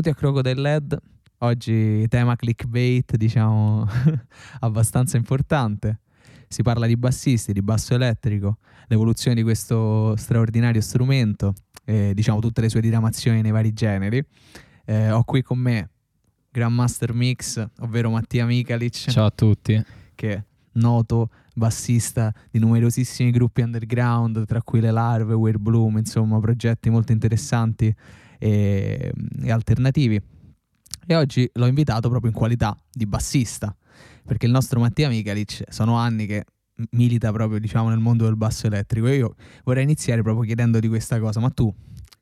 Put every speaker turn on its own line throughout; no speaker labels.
benvenuti a Crocodile LED. Oggi tema clickbait, diciamo, abbastanza importante. Si parla di bassisti, di basso elettrico, l'evoluzione di questo straordinario strumento, e, diciamo tutte le sue diramazioni nei vari generi. Eh, ho qui con me Grandmaster Mix, ovvero Mattia Mikalic.
Ciao a tutti.
Che è noto bassista di numerosissimi gruppi underground, tra cui le Larve, Weird Bloom, insomma, progetti molto interessanti e, e alternativi. E oggi l'ho invitato proprio in qualità di bassista, perché il nostro Mattia Mikalic sono anni che milita proprio diciamo nel mondo del basso elettrico e io vorrei iniziare proprio chiedendo di questa cosa, ma tu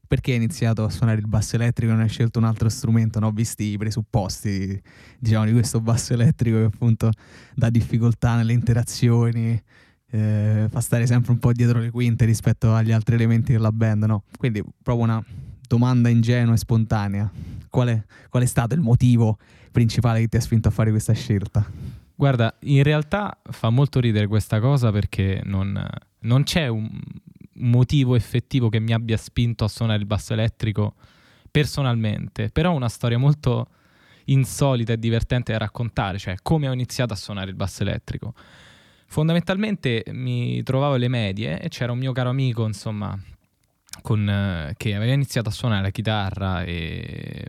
perché hai iniziato a suonare il basso elettrico e non hai scelto un altro strumento? No? Visti i presupposti diciamo, di questo basso elettrico che appunto dà difficoltà nelle interazioni, eh, fa stare sempre un po' dietro le quinte rispetto agli altri elementi della band, no? Quindi proprio una domanda ingenua e spontanea. Qual è, qual è stato il motivo principale che ti ha spinto a fare questa scelta?
Guarda, in realtà fa molto ridere questa cosa perché non, non c'è un motivo effettivo che mi abbia spinto a suonare il basso elettrico personalmente, però una storia molto insolita e divertente da raccontare, cioè come ho iniziato a suonare il basso elettrico. Fondamentalmente mi trovavo alle medie e c'era un mio caro amico, insomma, con, eh, che aveva iniziato a suonare la chitarra e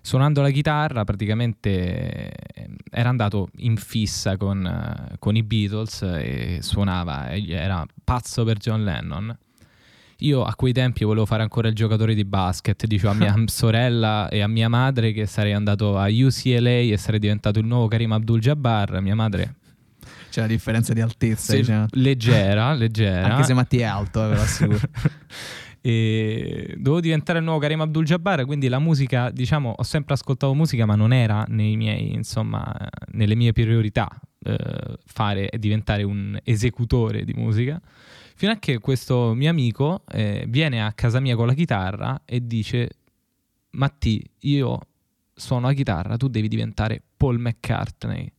suonando la chitarra praticamente eh, era andato in fissa con, uh, con, i Beatles e suonava, era pazzo per John Lennon. Io a quei tempi volevo fare ancora il giocatore di basket, dicevo a mia sorella e a mia madre che sarei andato a UCLA e sarei diventato il nuovo Karim Abdul-Jabbar, mia madre
c'è una differenza di altezza. Se,
diciamo. Leggera, leggera.
Anche se Mattia è alto, eh, ve lo assicuro.
e dovevo diventare il nuovo Karim Abdul-Jabbar, quindi la musica, diciamo, ho sempre ascoltato musica, ma non era nei miei, insomma, nelle mie priorità eh, fare e diventare un esecutore di musica. Fino a che questo mio amico eh, viene a casa mia con la chitarra e dice: Matti, io suono la chitarra, tu devi diventare Paul McCartney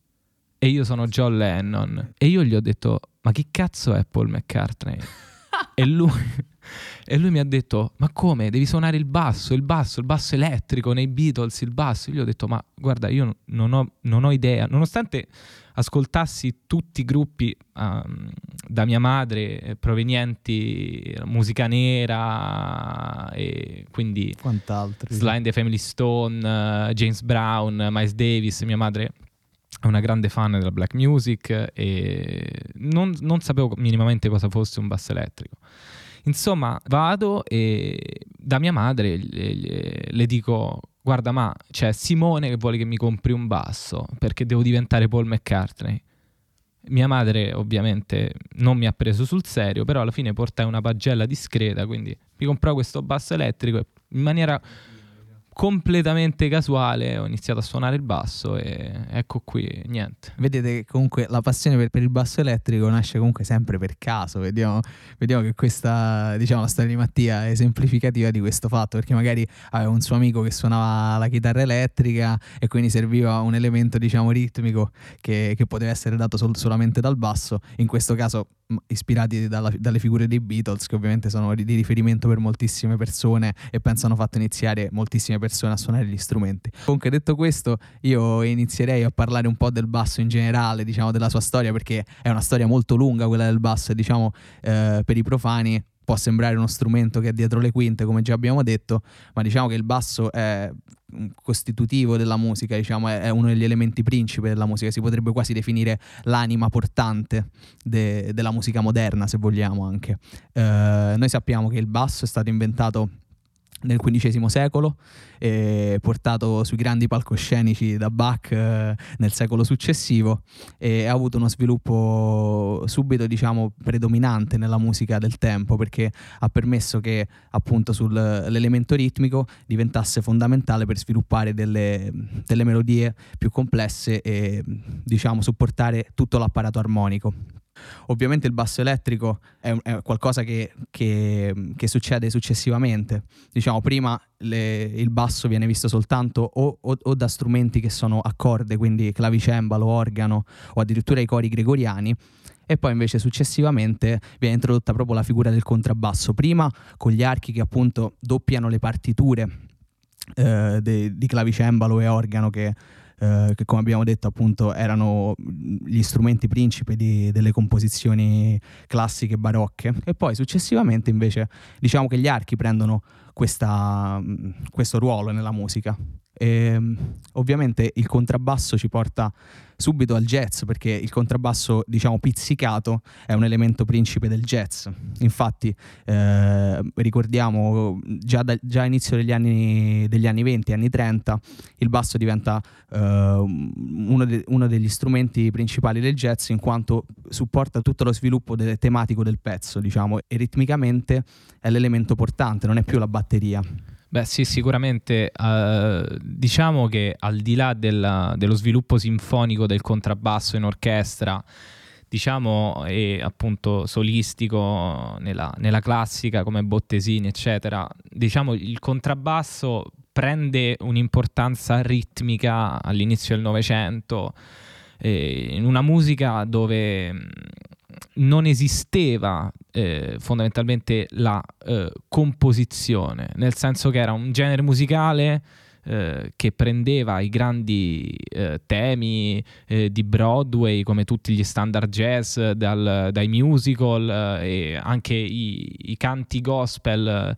e io sono John Lennon. E io gli ho detto, ma chi cazzo è Paul McCartney? e, lui, e lui mi ha detto, ma come? Devi suonare il basso, il basso, il basso elettrico nei Beatles, il basso. Io gli ho detto, ma guarda, io non ho, non ho idea. Nonostante ascoltassi tutti i gruppi um, da mia madre eh, provenienti musica nera e quindi
Quant'altro.
Sly and the Family Stone, uh, James Brown, Miles Davis, mia madre è una grande fan della black music e non, non, sapevo minimamente cosa fosse un basso elettrico. Insomma, vado e da mia madre le, le, dico: Guarda, ma c'è Simone che vuole che mi compri un basso perché devo diventare Paul McCartney. Mia madre ovviamente non mi ha preso sul serio, però alla fine portai una pagella discreta, quindi mi comprò questo basso elettrico e in maniera completamente casuale ho iniziato a suonare il basso e ecco qui, niente.
Vedete che comunque la passione per, per il basso elettrico nasce comunque sempre per caso, vediamo, vediamo che questa, diciamo, la storia di Mattia è esemplificativa di questo fatto, perché magari aveva un suo amico che suonava la chitarra elettrica e quindi serviva un elemento, diciamo, ritmico che, che poteva essere dato sol- solamente dal basso, in questo caso ispirati dalla, dalle figure dei Beatles, che ovviamente sono di riferimento per moltissime persone e penso hanno fatto iniziare moltissime persone a suonare gli strumenti. Comunque, detto questo, io inizierei a parlare un po' del basso in generale, diciamo, della sua storia, perché è una storia molto lunga quella del basso diciamo eh, per i profani può sembrare uno strumento che è dietro le quinte, come già abbiamo detto, ma diciamo che il basso è costitutivo della musica, diciamo, è, uno degli elementi principi della musica, si potrebbe quasi definire l'anima portante de- della musica moderna, se vogliamo anche. Eh, noi sappiamo che il basso è stato inventato nel XV secolo, eh, portato sui grandi palcoscenici da Bach eh, nel secolo successivo e ha avuto uno sviluppo subito diciamo predominante nella musica del tempo perché ha permesso che appunto sull'elemento ritmico diventasse fondamentale per sviluppare delle, delle melodie più complesse e diciamo supportare tutto l'apparato armonico. Ovviamente il basso elettrico è, è qualcosa che, che, che, succede successivamente. Diciamo, prima le, il basso viene visto soltanto o, o, o, da strumenti che sono a corde, quindi clavicembalo, organo o addirittura i cori gregoriani. E poi invece successivamente viene introdotta proprio la figura del contrabbasso, prima con gli archi che appunto doppiano le partiture eh, de, di clavicembalo e organo che, eh, che, come abbiamo detto appunto erano gli strumenti principi di, delle composizioni classiche barocche. E poi successivamente invece diciamo che gli archi prendono questa, questo ruolo nella musica. E, ehm, ovviamente il contrabbasso ci porta subito al jazz perché il contrabbasso diciamo pizzicato è un elemento principe del jazz. Infatti eh, ricordiamo già, da, già all'inizio degli anni, degli anni 20 anni 30 il basso diventa eh, uno, de, uno, degli strumenti principali del jazz in quanto supporta tutto lo sviluppo de, tematico del pezzo diciamo e ritmicamente è l'elemento portante non è più la batteria
Beh sì, sicuramente uh, diciamo che al di là della, dello sviluppo sinfonico del contrabbasso in orchestra, diciamo, e appunto solistico nella, nella classica come Bottesini, eccetera, diciamo il contrabbasso prende un'importanza ritmica all'inizio del Novecento eh, in una musica dove non esisteva eh, fondamentalmente la eh, composizione, nel senso che era un genere musicale eh, che prendeva i grandi eh, temi eh, di Broadway come tutti gli standard jazz dal, dai musical eh, e anche i, i canti gospel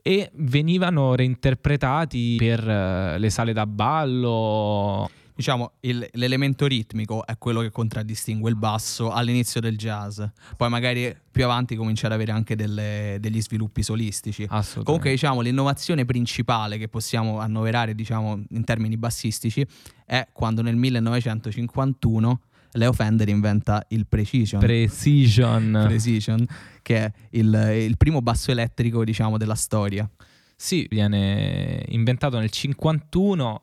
e venivano reinterpretati per le sale da ballo
diciamo, il, l'elemento ritmico è quello che contraddistingue il basso all'inizio del jazz. Poi magari più avanti comincia ad avere anche delle, degli sviluppi solistici. Comunque, diciamo, l'innovazione principale che possiamo annoverare, diciamo, in termini bassistici è quando nel 1951 Leo Fender inventa il Precision.
Precision.
Precision, che è il, il primo basso elettrico, diciamo, della storia.
Sì, viene inventato nel 51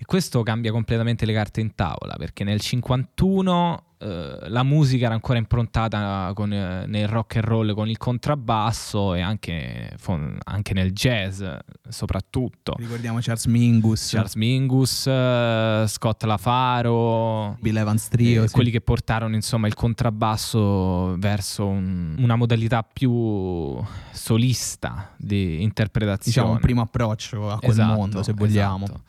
e questo cambia completamente le carte in tavola, perché nel 51 eh, la musica era ancora improntata con, eh, nel rock and roll con il contrabbasso e anche, fon, anche, nel jazz soprattutto.
Ricordiamo Charles Mingus.
Charles Mingus, uh, Scott Lafaro,
Bill Evans Trio.
Eh,
sì.
Quelli che portarono insomma il contrabbasso verso un, una modalità più solista di interpretazione.
Diciamo un primo approccio a quel esatto, mondo se vogliamo.
Esatto.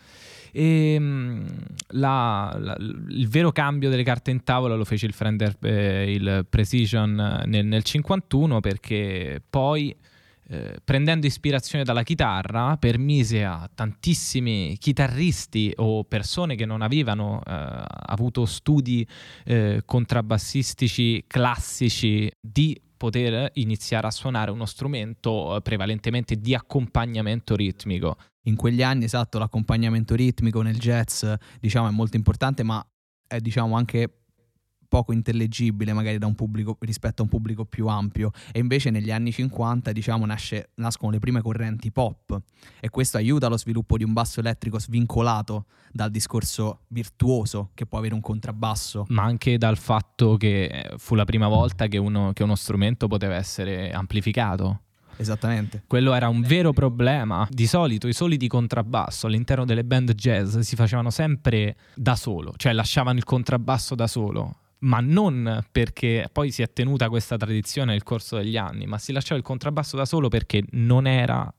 E ehm, la, la, il vero cambio delle carte in tavola lo fece il Fender, eh, il Precision nel, nel 51 perché poi eh, prendendo ispirazione dalla chitarra, permise a tantissimi chitarristi o persone che non avevano eh, avuto studi eh, contrabbassistici classici di poter iniziare a suonare uno strumento eh, prevalentemente di accompagnamento ritmico.
In quegli anni, esatto, l'accompagnamento ritmico nel jazz, diciamo, è molto importante, ma è diciamo anche poco intellegibile magari da un pubblico rispetto a un pubblico più ampio. E invece negli anni 50 diciamo nasce, nascono le prime correnti pop. E questo aiuta allo sviluppo di un basso elettrico svincolato dal discorso virtuoso che può avere un contrabbasso.
Ma anche dal fatto che fu la prima volta che uno, che uno strumento poteva essere amplificato.
Esattamente.
Quello era un vero problema. Di solito i soli di contrabbasso all'interno delle band jazz si facevano sempre da solo, cioè lasciavano il contrabbasso da solo ma non perché poi si è tenuta questa tradizione nel corso degli anni, ma si lasciava il contrabbasso da solo perché non era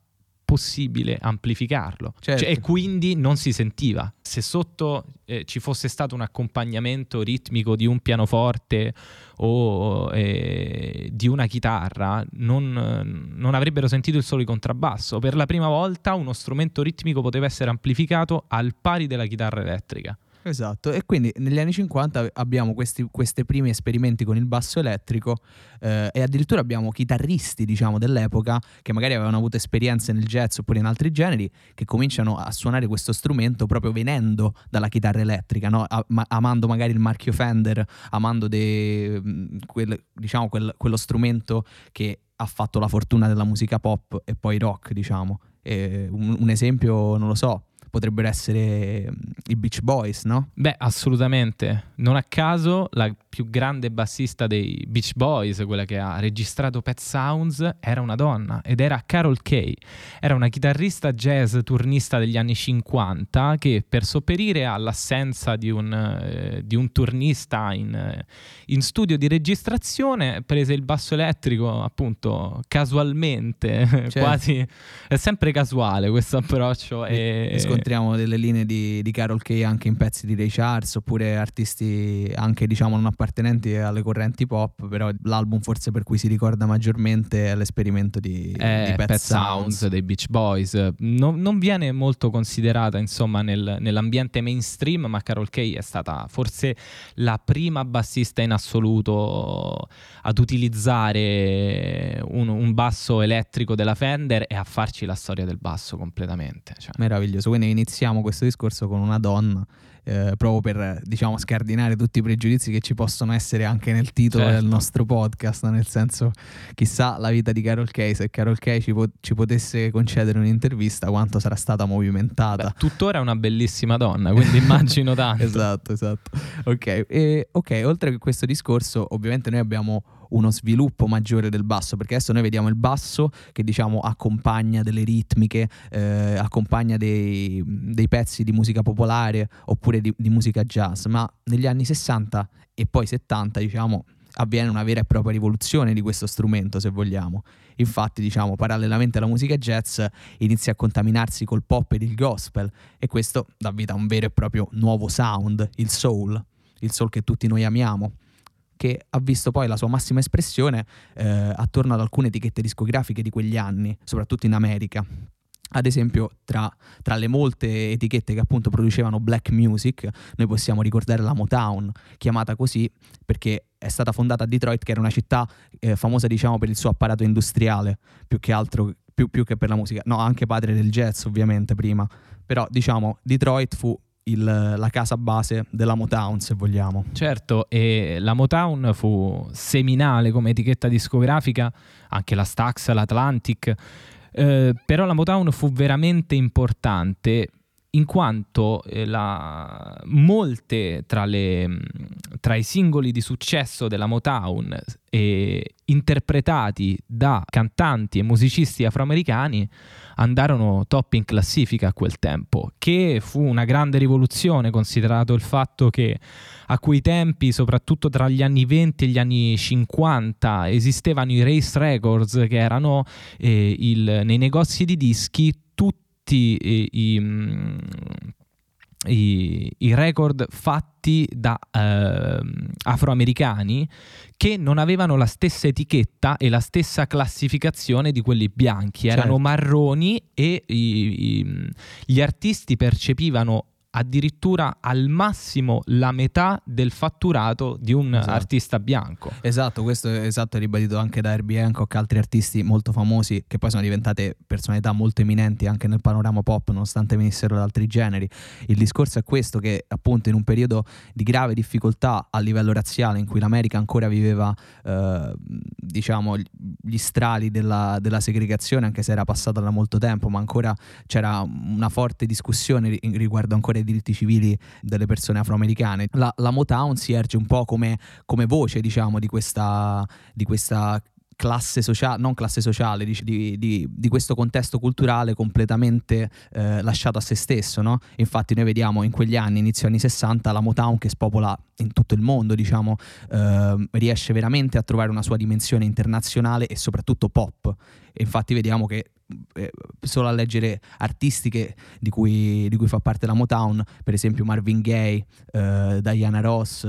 possibile amplificarlo certo. cioè, e quindi non si sentiva. Se sotto eh, ci fosse stato un accompagnamento ritmico di un pianoforte o eh, di una chitarra, non, non, avrebbero sentito il solo contrabbasso. Per la prima volta uno strumento ritmico poteva essere amplificato al pari della chitarra elettrica.
Esatto, e quindi negli anni 50 abbiamo questi primi esperimenti con il basso elettrico eh, e addirittura abbiamo chitarristi, diciamo, dell'epoca che magari avevano avuto esperienze nel jazz oppure in altri generi che cominciano a suonare questo strumento proprio venendo dalla chitarra elettrica, no? amando magari il marchio Fender, amando de, quel, diciamo, quel, quello strumento che ha fatto la fortuna della musica pop e poi rock, diciamo. Un, un esempio, non lo so, potrebbero essere mm, i Beach Boys, no?
Beh, assolutamente. Non a caso la più grande bassista dei Beach Boys, quella che ha registrato Pet Sounds, era una donna ed era Carol Kay. Era una chitarrista jazz turnista degli anni 50 che per sopperire all'assenza di un, eh, di un turnista in, eh, in, studio di registrazione prese il basso elettrico appunto casualmente, certo. quasi è sempre casuale questo approccio.
E, e scontriamo delle linee di, di Carol Kay anche in pezzi di Ray Charles oppure artisti anche diciamo non appartenenti alle correnti pop, però l'album forse per cui si ricorda maggiormente è l'esperimento di,
eh,
di Pet,
Pet Sounds. Sounds. dei Beach Boys. Non, non viene molto considerata insomma nel, nell'ambiente mainstream, ma Carol Kay è stata forse la prima bassista in assoluto ad utilizzare un, un basso elettrico della Fender e a farci la storia del basso completamente. Cioè.
Meraviglioso, quindi iniziamo questo discorso con una donna eh, proprio per diciamo scardinare tutti i pregiudizi che ci possono essere anche nel titolo certo. del nostro podcast, nel senso chissà la vita di Carol Kay, se Carol Kay ci, po- ci potesse concedere un'intervista quanto sarà stata movimentata. Beh,
tuttora è una bellissima donna, quindi immagino tanto.
esatto, esatto. Ok, e, ok, oltre a questo discorso ovviamente noi abbiamo uno sviluppo maggiore del basso, perché adesso noi vediamo il basso che diciamo accompagna delle ritmiche, eh, accompagna dei, dei, pezzi di musica popolare oppure di, di musica jazz, ma negli anni 60 e poi 70 diciamo avviene una vera e propria rivoluzione di questo strumento, se vogliamo. Infatti, diciamo, parallelamente alla musica jazz inizia a contaminarsi col pop ed il gospel e questo dà vita a un vero e proprio nuovo sound, il soul, il soul che tutti noi amiamo che ha visto poi la sua massima espressione eh, attorno ad alcune etichette discografiche di quegli anni, soprattutto in America. Ad esempio, tra, tra, le molte etichette che appunto producevano black music, noi possiamo ricordare la Motown, chiamata così perché è stata fondata a Detroit, che era una città eh, famosa diciamo per il suo apparato industriale, più che altro, più, più che per la musica. No, anche padre del jazz ovviamente prima, però diciamo Detroit fu il, la casa base della Motown, se vogliamo.
Certo, e la Motown fu seminale come etichetta discografica, anche la Stax, l'Atlantic, eh, però la Motown fu veramente importante in quanto eh, la, molte tra, le, tra, i singoli di successo della Motown eh, interpretati da cantanti e musicisti afroamericani andarono top in classifica a quel tempo, che fu una grande rivoluzione considerato il fatto che a quei tempi, soprattutto tra gli anni 20 e gli anni 50, esistevano i race records che erano eh, il, nei negozi di dischi tutti eh, i, mm, i, i, record fatti da eh, afroamericani che non avevano la stessa etichetta e la stessa classificazione di quelli bianchi, erano certo. marroni e i, gli artisti percepivano addirittura al massimo la metà del fatturato di un esatto. artista bianco.
Esatto, questo è esatto, è ribadito anche da Herbie Hancock, altri artisti molto famosi che poi sono diventate personalità molto eminenti anche nel panorama pop, nonostante venissero da altri generi. Il discorso è questo che appunto in un periodo di grave difficoltà a livello razziale in cui l'America ancora viveva eh, diciamo gli strali della, della segregazione, anche se era passata da molto tempo, ma ancora c'era una forte discussione riguardo ancora i diritti civili delle persone afroamericane. La, la Motown si erge un po' come, come voce, diciamo, di questa, di questa classe sociale, non classe sociale, di, di, di, questo contesto culturale completamente eh, lasciato a se stesso. No? Infatti noi vediamo in quegli anni, inizio anni 60, la Motown che spopola in tutto il mondo, diciamo, eh, riesce veramente a trovare una sua dimensione internazionale e soprattutto pop. E infatti vediamo che eh, solo a leggere artistiche di cui, di cui, fa parte la Motown, per esempio Marvin Gaye, eh, Diana Ross,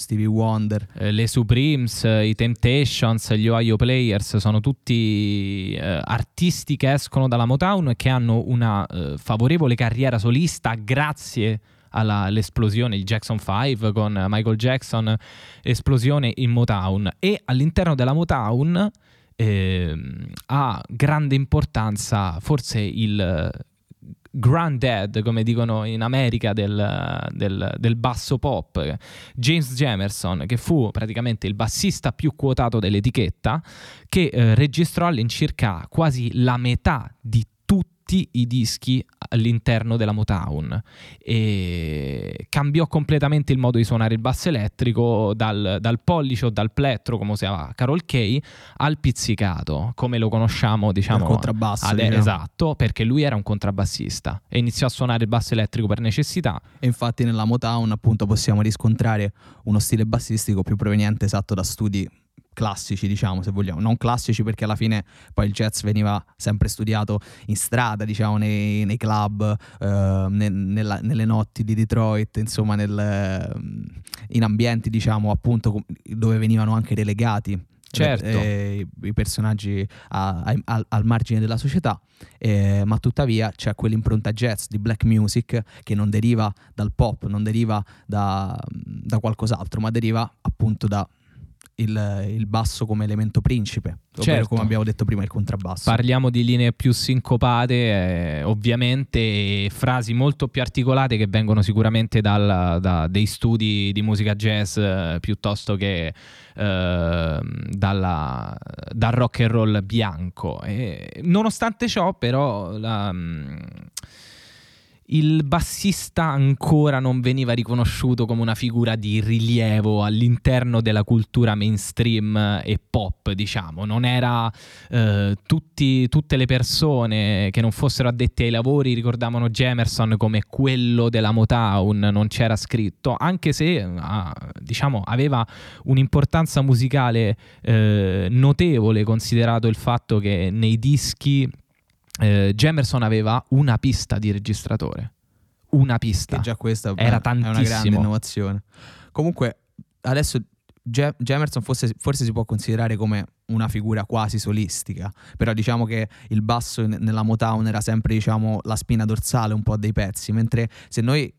Stevie Wonder.
Eh, le Supremes, i Temptations, gli Ohio Players sono tutti eh, artisti che escono dalla Motown e che hanno una eh, favorevole carriera solista grazie all'esplosione, il Jackson 5 con Michael Jackson, esplosione in Motown. E all'interno della Motown eh, ha grande importanza forse il granddad, come dicono in America, del, del, del, basso pop, James Jamerson, che fu praticamente il bassista più quotato dell'etichetta, che eh, registrò all'incirca quasi la metà di tutti i dischi all'interno della Motown e cambiò completamente il modo di suonare il basso elettrico dal, dal pollice o dal plettro, come usava Carol Kay, al pizzicato, come lo conosciamo, diciamo,
al contrabbasso.
Ad,
diciamo.
Esatto, perché lui era un contrabbassista e iniziò a suonare il basso elettrico per necessità.
E infatti nella Motown appunto possiamo riscontrare uno stile bassistico più proveniente esatto da studi classici, diciamo, se vogliamo, non classici perché alla fine poi il jazz veniva sempre studiato in strada, diciamo, nei, nei club, eh, ne, nella, nelle notti di Detroit, insomma, nel, in ambienti, diciamo, appunto, dove venivano anche relegati.
Certo.
Eh, i personaggi a, a, a, al margine della società, eh, ma tuttavia c'è quell'impronta jazz di black music che non deriva dal pop, non deriva da, da qualcos'altro, ma deriva appunto da il, il, basso come elemento principe,
certo.
come abbiamo detto prima il contrabbasso.
Parliamo di linee più sincopate, eh, ovviamente, frasi molto più articolate che vengono sicuramente dal, da, dei studi di musica jazz eh, piuttosto che eh, dalla, dal rock and roll bianco. E, nonostante ciò, però, la, il bassista ancora non veniva riconosciuto come una figura di rilievo all'interno della cultura mainstream e pop, diciamo. Non era eh, tutti, tutte le persone che non fossero addetti ai lavori ricordavano Jamerson come quello della Motown, non c'era scritto, anche se ah, diciamo aveva un'importanza musicale eh, notevole considerato il fatto che nei dischi eh, Jamerson aveva una pista di registratore. Una pista.
Che già questa
era
beh,
tantissimo.
È una grande innovazione. Comunque, adesso Jamerson forse, forse, si può considerare come una figura quasi solistica, però diciamo che il basso nella Motown era sempre diciamo, la spina dorsale un po' dei pezzi, mentre se noi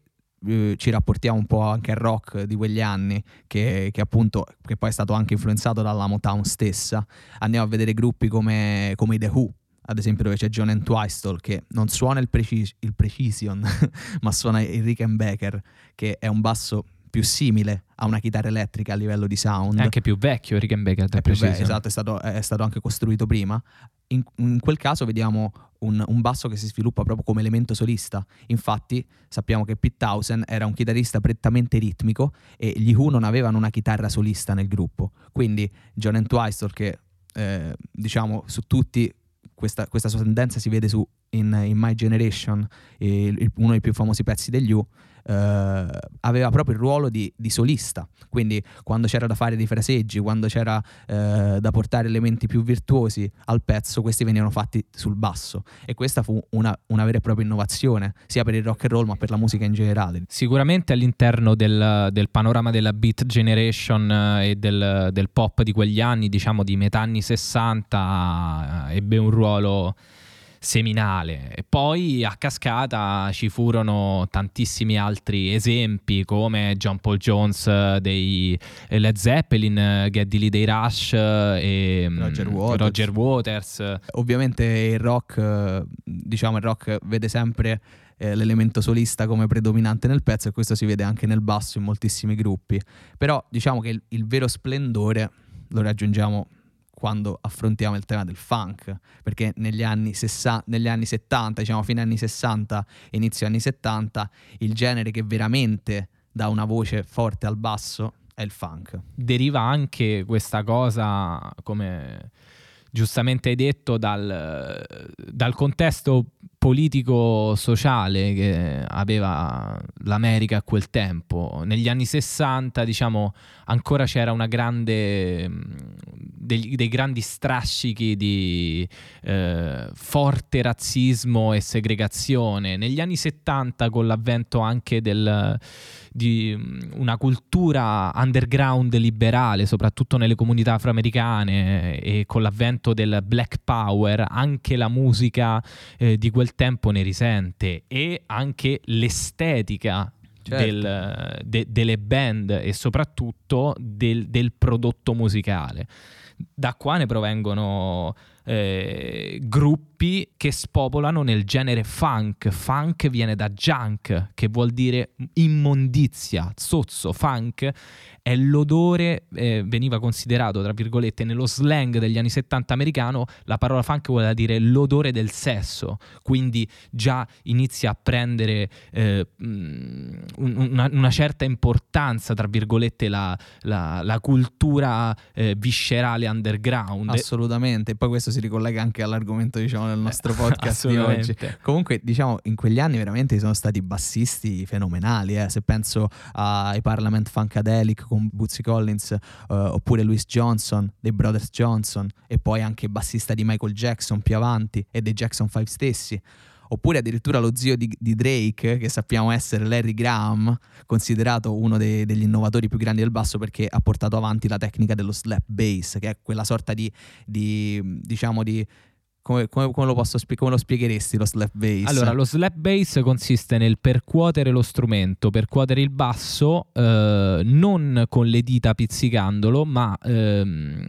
eh, ci rapportiamo un po' anche al rock di quegli anni, che, che, appunto che poi è stato anche influenzato dalla Motown stessa, andiamo a vedere gruppi come, come i The Who, ad esempio dove c'è John Entwistle che non suona il, precis- il precision ma suona il Rickenbacker che è un basso più simile a una chitarra elettrica a livello di sound.
È anche più vecchio Rickenbacker del Precision. Beh,
esatto, è stato, è stato, anche costruito prima. In, in quel caso vediamo un, un, basso che si sviluppa proprio come elemento solista. Infatti sappiamo che Pete Townsend era un chitarrista prettamente ritmico e gli Who non avevano una chitarra solista nel gruppo. Quindi John Entwistle che eh, diciamo su tutti questa, questa, sua tendenza si vede su, in, in My Generation, il, uno dei più famosi pezzi degli U, eh, aveva proprio il ruolo di, di, solista, quindi quando c'era da fare dei fraseggi, quando c'era eh, da portare elementi più virtuosi al pezzo, questi venivano fatti sul basso e questa fu una, una vera e propria innovazione, sia per il rock and roll ma per la musica in generale.
Sicuramente all'interno del, del panorama della beat generation eh, e del, del pop di quegli anni, diciamo di metà anni 60, eh, ebbe un ruolo seminale. E poi a cascata ci furono tantissimi altri esempi come John Paul Jones eh, dei eh, Led Zeppelin, eh, Geddy Lee dei Rush e
mm, Roger Waters.
Roger Waters.
Ovviamente il rock, diciamo il rock vede sempre l'elemento solista come predominante nel pezzo e questo si vede anche nel basso in moltissimi gruppi. Però diciamo che il, il vero splendore lo raggiungiamo quando affrontiamo il tema del funk, perché negli anni, sessa- negli anni 70, diciamo fine anni 60, inizio anni 70, il genere che veramente dà una voce forte al basso è il funk.
Deriva anche questa cosa, come giustamente hai detto, dal, dal contesto politico-sociale che aveva l'America a quel tempo. Negli anni 60, diciamo, ancora c'era una grande dei, dei grandi strascichi di eh, forte razzismo e segregazione. Negli anni 70, con l'avvento anche del, di mm, una cultura underground liberale, soprattutto nelle comunità afroamericane, e con l'avvento del Black Power, anche la musica eh, di quel tempo ne risente e anche l'estetica Certo. Del, de, delle band e soprattutto del, del, prodotto musicale Da qua ne provengono eh, gruppi che spopolano nel genere funk. Funk viene da junk, che vuol dire immondizia, zozzo. Funk è l'odore, eh, veniva considerato, tra virgolette, nello slang degli anni 70 americano, la parola funk vuole dire l'odore del sesso, quindi già inizia a prendere eh, una, una, certa importanza, tra virgolette, la, la, la cultura eh, viscerale underground.
Assolutamente, e poi questo si ricollega anche all'argomento diciamo, del nostro podcast di oggi. Comunque, diciamo, in quegli anni veramente sono stati bassisti fenomenali, eh. se penso ai Parliament Funkadelic con Bootsy Collins, uh, oppure Louis Johnson dei Brothers Johnson, e poi anche bassista di Michael Jackson più avanti e dei Jackson 5 stessi oppure addirittura lo zio di, di, Drake, che sappiamo essere Larry Graham, considerato uno dei, degli innovatori più grandi del basso perché ha portato avanti la tecnica dello slap bass, che è quella sorta di, di diciamo di come, come, come, lo spie- come, lo spiegheresti lo slap bass?
Allora, lo slap bass consiste nel percuotere lo strumento, percuotere il basso eh, non con le dita pizzicandolo, ma ehm,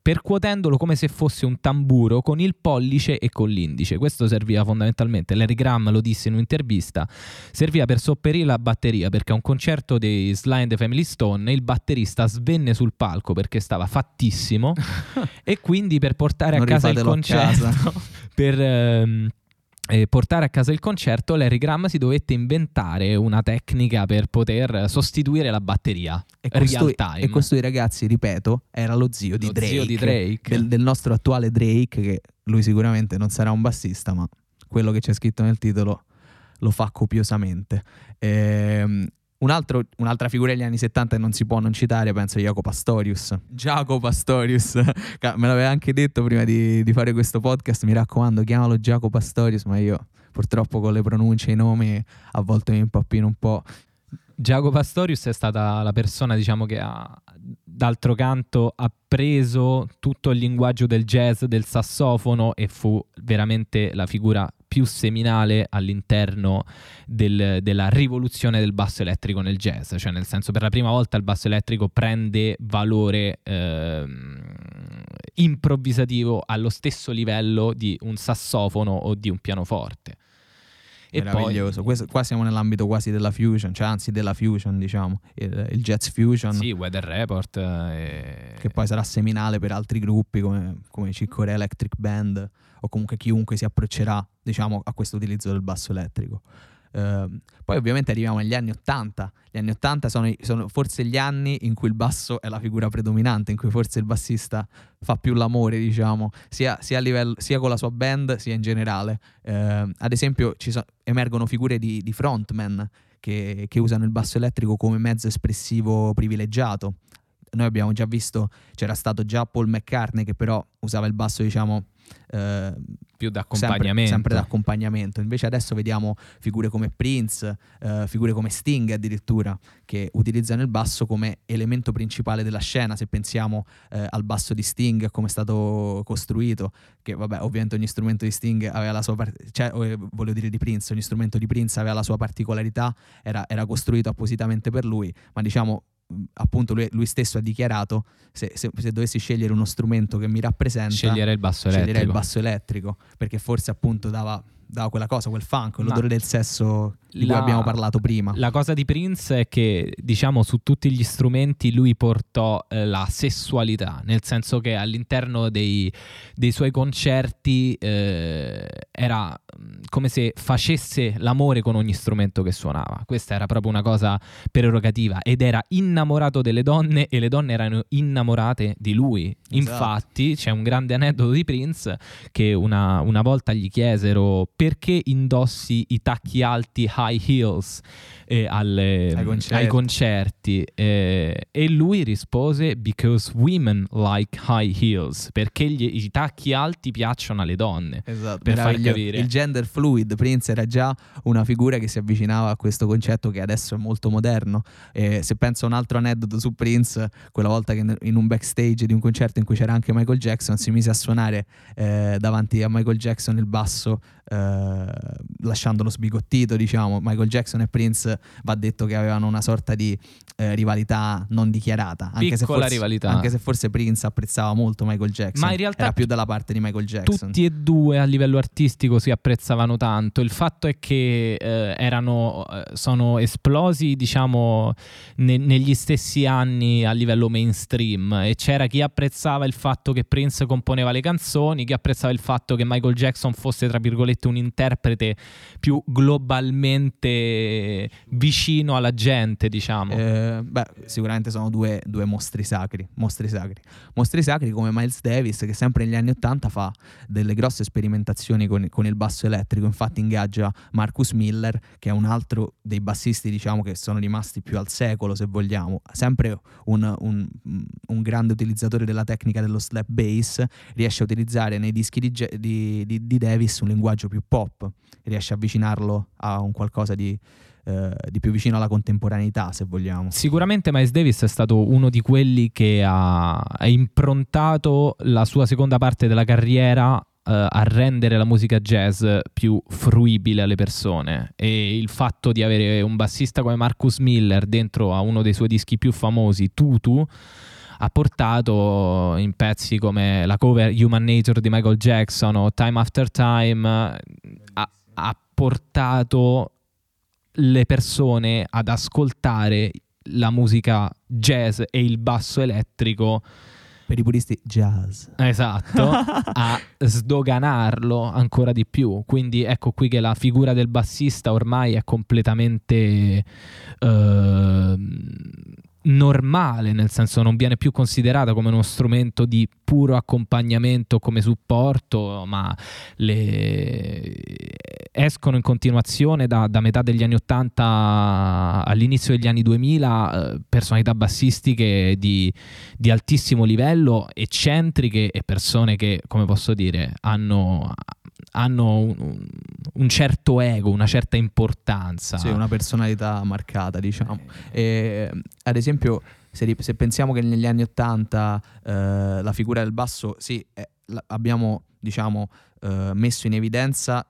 percuotendolo come se fosse un tamburo con il pollice e con l'indice. Questo serviva fondamentalmente, Larry Graham lo disse in un'intervista, serviva per sopperire la batteria perché a un concerto dei Sly and the Family Stone il batterista svenne sul palco perché stava fattissimo e quindi per portare a casa il concerto concerto per ehm, eh, portare a casa il concerto, Larry Graham si dovette inventare una tecnica per poter sostituire la batteria.
E costui, e costui ragazzi, ripeto, era lo zio di
lo
Drake,
zio di Drake.
Del, del, nostro attuale Drake, che lui sicuramente non sarà un bassista, ma quello che c'è scritto nel titolo lo fa copiosamente. Ehm, un altro, un'altra figura degli anni 70 che non si può non citare, penso, è Jacopo Pastorius. Jacopo Pastorius, me l'aveva anche detto prima di, di, fare questo podcast, mi raccomando, chiamalo Jacopo Pastorius, ma io purtroppo con le pronunce e i nomi a volte mi impappino un po'.
Giacomo Pastorius è stata la persona, diciamo, che ha, d'altro canto, ha preso tutto il linguaggio del jazz, del sassofono e fu veramente la figura più seminale all'interno del, della rivoluzione del basso elettrico nel jazz, cioè nel senso per la prima volta il basso elettrico prende valore eh, improvvisativo allo stesso livello di un sassofono o di un pianoforte.
E Meraviglioso. Poi, Questo, qua siamo nell'ambito quasi della fusion, cioè anzi della fusion, diciamo, il, il jazz fusion.
Sì, Weather Report. E...
Che poi sarà seminale per altri gruppi come, come Ciccore Electric Band o comunque chiunque si approccerà, diciamo, a questo utilizzo del basso elettrico. Uh, poi ovviamente arriviamo agli anni 80. Gli anni 80 sono, sono, forse gli anni in cui il basso è la figura predominante, in cui forse il bassista fa più l'amore, diciamo, sia, sia, livello, sia con la sua band sia in generale. Uh, ad esempio so, emergono figure di, di frontman che, che usano il basso elettrico come mezzo espressivo privilegiato. Noi abbiamo già visto, c'era stato già Paul McCartney che però usava il basso, diciamo,
eh, più d'accompagnamento.
Sempre, sempre d'accompagnamento. Invece adesso vediamo figure come Prince, eh, figure come Sting addirittura, che utilizzano il basso come elemento principale della scena. Se pensiamo eh, al basso di Sting, come è stato costruito, che vabbè, ovviamente ogni strumento di Sting aveva la sua parte, cioè, eh, volevo dire di Prince, ogni strumento di Prince aveva la sua particolarità, era, era costruito appositamente per lui, ma diciamo appunto lui, lui, stesso ha dichiarato se, se, se, dovessi scegliere uno strumento che mi rappresenta
scegliere il basso
elettrico, il basso elettrico perché forse appunto dava, dava quella cosa, quel funk, l'odore del sesso di la, cui abbiamo parlato prima.
La cosa di Prince è che, diciamo, su tutti gli strumenti lui portò eh, la sessualità, nel senso che all'interno dei, dei suoi concerti eh, era mm, come se facesse l'amore con ogni strumento che suonava. Questa era proprio una cosa prerogativa ed era innamorato delle donne e le donne erano innamorate di lui. Esatto. Infatti c'è un grande aneddoto di Prince che una, una volta gli chiesero perché indossi i tacchi alti high heels eh, alle, ai concerti, ai concerti. eh, e lui rispose because women like high heels perché gli, i tacchi alti piacciono alle donne
esatto, per far capire. Il gender fluid Prince era già una figura che si avvicinava a questo concetto che adesso è molto moderno. E se penso a un altro aneddoto su Prince quella volta che in un backstage di un concerto in cui c'era anche Michael Jackson si mise a suonare eh, davanti a Michael Jackson il basso eh, eh, lasciandolo sbigottito, diciamo. Michael Jackson e Prince va detto che avevano una sorta di eh, rivalità non dichiarata. Anche se forse,
rivalità.
Anche se forse Prince apprezzava molto Michael Jackson.
Ma in realtà
era più dalla parte di Michael Jackson.
Tutti e due a livello artistico si apprezzavano tanto. Il fatto è che eh, erano, eh, sono esplosi, diciamo, ne- negli stessi anni a livello mainstream. E c'era chi apprezzava il fatto che Prince componeva le canzoni, chi apprezzava il fatto che Michael Jackson fosse, tra virgolette, un interprete più globalmente vicino alla gente, diciamo.
Eh, beh, sicuramente sono due, due mostri sacri, mostri sacri. Mostri sacri come Miles Davis che sempre negli anni Ottanta fa delle grosse sperimentazioni con, con, il basso elettrico, infatti ingaggia Marcus Miller che è un altro dei bassisti diciamo che sono rimasti più al secolo se vogliamo, sempre un, un, un grande utilizzatore della tecnica dello slap bass, riesce a utilizzare nei dischi di, di, di, di Davis un linguaggio più pop, riesce a avvicinarlo a un qualcosa di eh, di più vicino alla contemporaneità, se vogliamo.
Sicuramente Miles Davis è stato uno di quelli che ha, ha improntato la sua seconda parte della carriera Uh, a rendere la musica jazz più fruibile alle persone e il fatto di avere un bassista come Marcus Miller dentro a uno dei suoi dischi più famosi, Tutu, ha portato in pezzi come la cover Human Nature di Michael Jackson o Time After Time, ha, ha portato le persone ad ascoltare la musica jazz e il basso elettrico
per i puristi jazz.
Esatto, a sdoganarlo ancora di più. Quindi ecco qui che la figura del bassista ormai è completamente uh, normale, nel senso non viene più considerata come uno strumento di puro accompagnamento come supporto, ma le... escono in continuazione da, da, metà degli anni 80 all'inizio degli anni 2000 eh, personalità bassistiche di, di, altissimo livello, eccentriche e persone che, come posso dire, hanno hanno un, un, certo ego, una certa importanza.
Sì, una personalità marcata, diciamo. E, ad esempio, se, se, pensiamo che negli anni Ottanta eh, la figura del basso, sì, eh, abbiamo diciamo, eh, messo in evidenza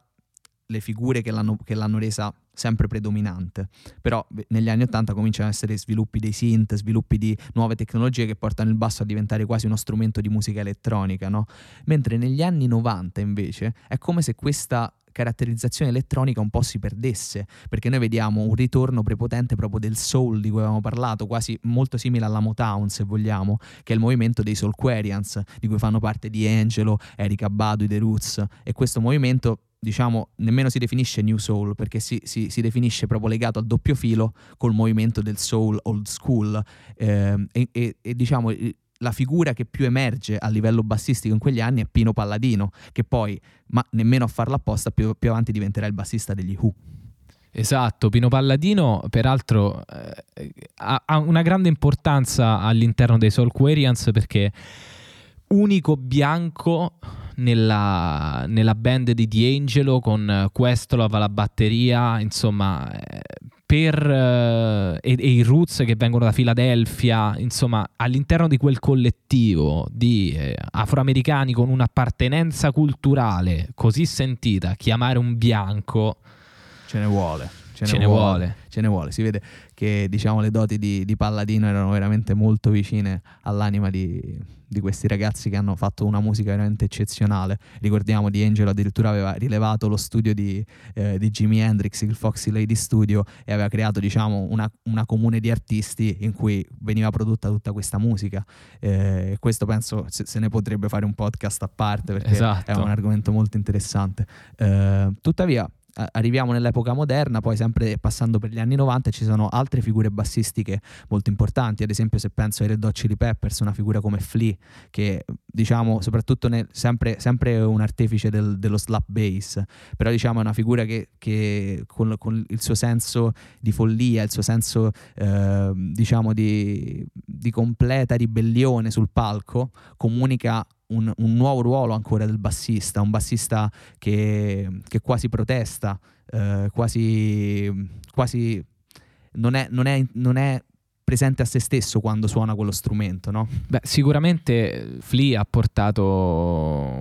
le figure che l'hanno, che l'hanno resa sempre predominante. Però negli anni 80 cominciano ad essere sviluppi dei synth, sviluppi di nuove tecnologie che portano il basso a diventare quasi uno strumento di musica elettronica, no? Mentre negli anni 90 invece è come se questa caratterizzazione elettronica un po' si perdesse, perché noi vediamo un ritorno prepotente proprio del soul di cui avevamo parlato, quasi molto simile alla Motown se vogliamo, che è il movimento dei Soulquarians, di cui fanno parte di Angelo, Erika Badu, The Roots, e questo movimento diciamo, nemmeno si definisce New Soul perché si, si, si, definisce proprio legato al doppio filo col movimento del soul old school eh, e, e, e, diciamo la figura che più emerge a livello bassistico in quegli anni è Pino Palladino che poi, ma nemmeno a farlo apposta, più, più avanti diventerà il bassista degli Who.
Esatto, Pino Palladino peraltro eh, ha, una grande importanza all'interno dei Soulquarians perché unico bianco nella, nella band di D'Angelo con Questlove alla batteria, insomma, eh, per, uh, e, e, i Roots che vengono da Filadelfia, insomma, all'interno di quel collettivo di eh, afroamericani con un'appartenenza culturale così sentita, chiamare un bianco...
Ce ne vuole.
Ce, ce ne, vuole. vuole.
Ce ne vuole. Si vede che diciamo, le doti di, di Palladino erano veramente molto vicine all'anima di, di questi ragazzi che hanno fatto una musica veramente eccezionale. Ricordiamo di Angelo addirittura aveva rilevato lo studio di, eh, di Jimi Hendrix, il Foxy Lady Studio, e aveva creato diciamo, una, una, comune di artisti in cui veniva prodotta tutta questa musica. Eh, questo penso se, se, ne potrebbe fare un podcast a parte perché esatto. è un argomento molto interessante. Eh, tuttavia, arriviamo nell'epoca moderna, poi sempre passando per gli anni 90 ci sono altre figure bassistiche molto importanti, ad esempio se penso ai Red Hot Chili Peppers, una figura come Flea, che diciamo soprattutto nel, sempre, sempre, un artefice del, dello slap bass, però diciamo è una figura che, che con, con, il suo senso di follia, il suo senso eh, diciamo di, di completa ribellione sul palco, comunica un, un, nuovo ruolo ancora del bassista, un bassista che, che quasi protesta, eh, quasi, quasi non, è, non, è, non è presente a se stesso quando suona quello strumento, no?
Beh, sicuramente Flea ha portato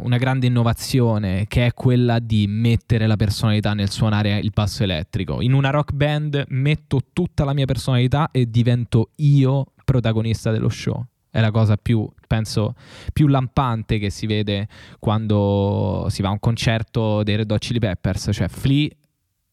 una grande innovazione che è quella di mettere la personalità nel suonare il basso elettrico. In una rock band metto tutta la mia personalità e divento io protagonista dello show. È la cosa più, penso, più lampante che si vede quando si va a un concerto dei Red Hot Chili Peppers, cioè Flea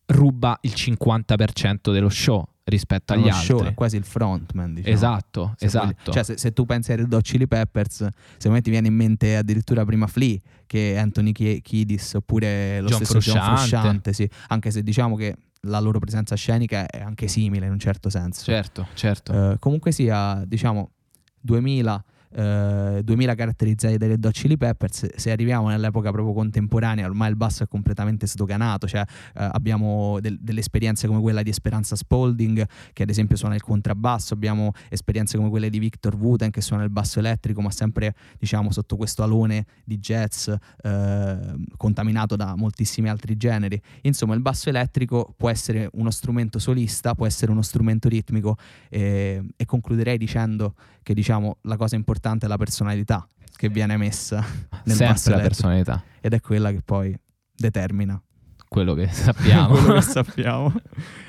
ruba il 50% dello show rispetto agli altri.
show è quasi il frontman, diciamo.
Esatto,
se
esatto.
Voglio, cioè, se, se, tu pensi ai Red Hot Chili Peppers, secondo me ti viene in mente addirittura prima Flea che Anthony Kiedis oppure lo
John
stesso
Frusciante.
John Frusciante, sì. Anche se diciamo che la loro presenza scenica è anche simile in un certo senso.
Certo, certo.
Uh, comunque sia, diciamo, 2000 Uh, 2000 caratterizzati dai Red Hot Chili Peppers se arriviamo nell'epoca proprio contemporanea ormai il basso è completamente sdoganato cioè uh, abbiamo del, delle esperienze come quella di Esperanza Spalding che ad esempio suona il contrabbasso abbiamo esperienze come quelle di Victor Wooten che suona il basso elettrico ma sempre diciamo sotto questo alone di jazz uh, contaminato da moltissimi altri generi. Insomma il basso elettrico può essere uno strumento solista può essere uno strumento ritmico e, e concluderei dicendo che diciamo la cosa importante è la personalità che viene messa nel
Sempre la personalità.
ed è quella che poi determina
quello che sappiamo.
quello che sappiamo.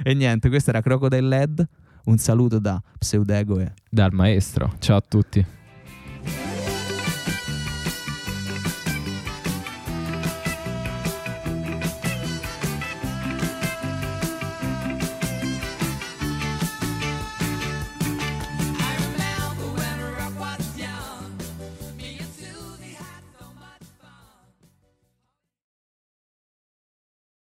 e niente, questo era Crocodile Led. Un saluto da Pseudego e
Dal maestro. Ciao a tutti.